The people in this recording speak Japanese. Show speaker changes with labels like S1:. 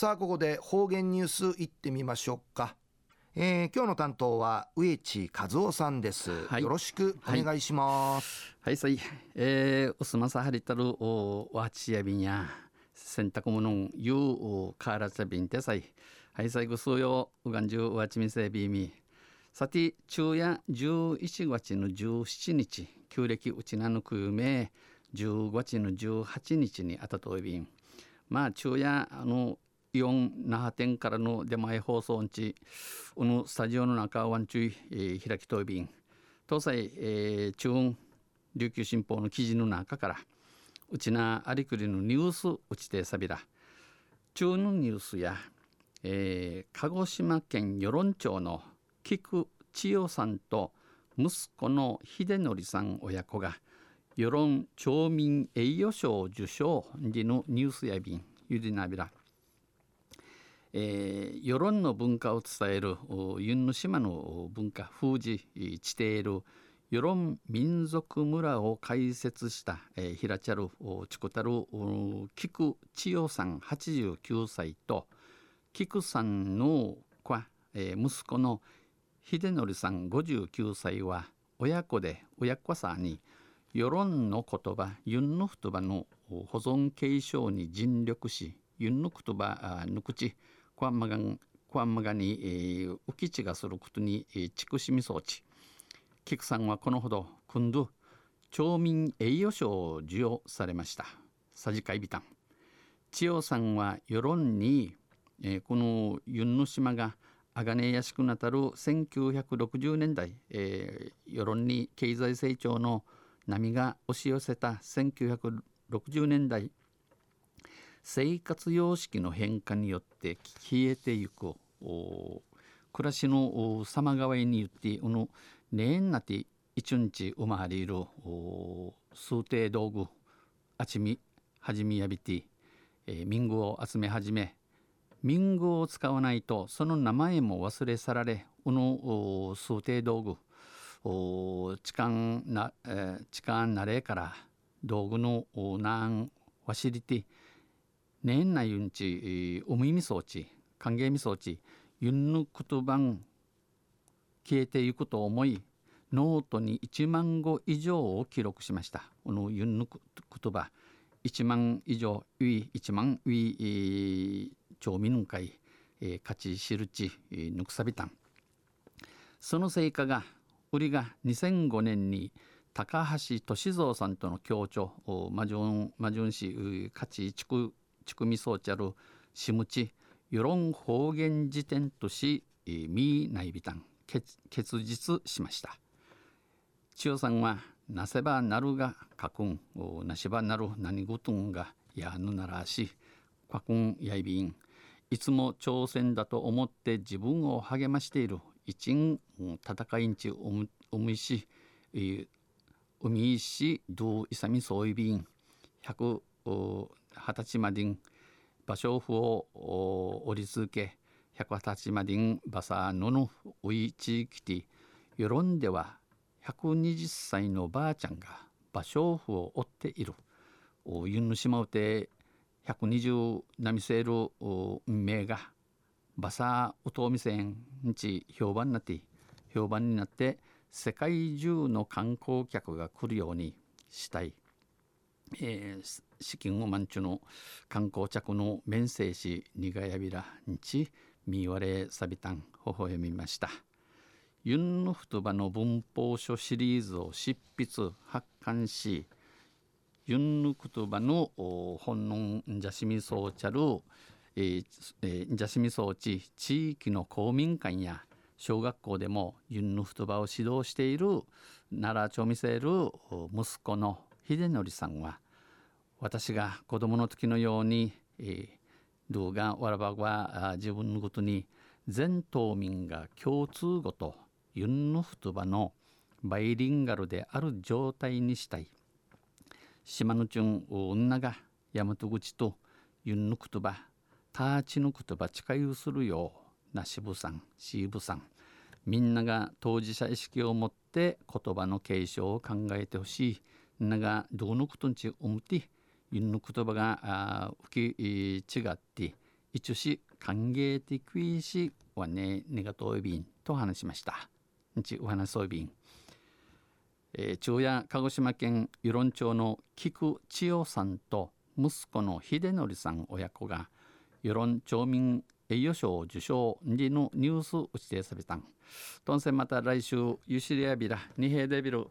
S1: さあここで方言ニュースいってみましょうか。えー、今日の担当は植地和夫さんです、はい、よろしくお願いします。
S2: はい、はい、えー、おすまさはりたるおわちやびんや洗濯物ゆうからちゃびんてさい。はい最後数曜うがんじゅうわちみせびみ。さて昼夜11月の17日旧暦うちなぬくゆめ10月の18日にあたといびん。まあ昼夜あのイオン那覇店からの出前放送んちこのスタジオの中ワンチュイ、えー、開きといびん。東西、えー、中央琉球新報の記事の中からうちなありくりのニュースうちてさびら。中のニュースや、えー、鹿児島県与論町の菊千代さんと息子の秀則さん親子が世論町民栄誉賞受賞でのニュースやびんゆでなびら。えー、世論の文化を伝えるユンヌ島の文化封じ地底る世論民族村を開設した、えー、ひらちゃるちこたる菊千代さん89歳と菊さんの子、えー、息子の秀則さん59歳は親子で親子さに世論の言葉ユンヌ言葉の保存継承に尽力しユンヌ言葉ぬくちコアンマガンコアンマガに、えー、浮き地がすることに、えー、畜死み装置菊さんはこのほど今度町民栄誉賞を授与されましたさじかいびたん千代さんは世論に、えー、このユンの島が鋼屋敷なたる1960年代、えー、世論に経済成長の波が押し寄せた1960年代生活様式の変化によって消えていく。暮らしの様変わりによってこの年なって一日生まれる数定道具あちみはじみやびて、えー、民具を集め始め民具を使わないとその名前も忘れ去られこの数定道具痴漢な、えー、痴漢なれから道具のなんわしりて年内ユンチおむいみ装置歓迎み装置ユンヌクトバン消えていくと思いノートに1万語以上を記録しました。このユンヌクトバ1万以上ウィ1万ウィ町民会勝ちしるちぬくさびたん。その成果が売りが2005年に高橋俊三さんとの協調マジョンマジョン市勝ち地区ちくみそうちゃるしむち世論方言辞典としみないびたん結実しました。千代さんはなせばなるがかくんなしばなる何事んがやぬならしかくんやいびん。いつも挑戦だと思って自分を励ましている。一ん戦いんちおむおむいしうみいしどういさみそういびん。百二十歳までん場所府を折り続け百二十歳までんバサノのウイ地域で世論では120歳のばあちゃんが芭蕉布を追っている。ユンヌシマウテ120波せる運命がバサウトウミセンち評判になって評判になって世界中の観光客が来るようにしたい、えー、資金を満中の観光着の面生しにがやびらんちみわれさびたんほほえみました。ユンヌフトバの文法書シリーズを執筆発刊しユンヌクトバの本能んじゃしみそうちゃるえーえー、じゃしみ装置地域の公民館や小学校でもユンヌフトバを指導している奈良町見せる息子の秀則さんは私が子供の時のように、えー、動画わらばは自分のことに全島民が共通語とユンヌフトバのバイリンガルである状態にしたい。島のチュン女が大和口とユンヌクトバターチの言葉近ゆするようなしぶさんしぶさんみんなが当事者意識を持って言葉の継承を考えてほしいながどうのことにち思っての言葉が吹き違って一し歓迎的しはねネガトイビンと話しました。ちお話そうびん。えー、昼夜鹿児島県与論町の菊千代さんと息子の秀則さん親子が与論町民栄誉賞受賞にのニュース打ちてさびた。ん。とんせまた来週ゆしりやびら二平デビル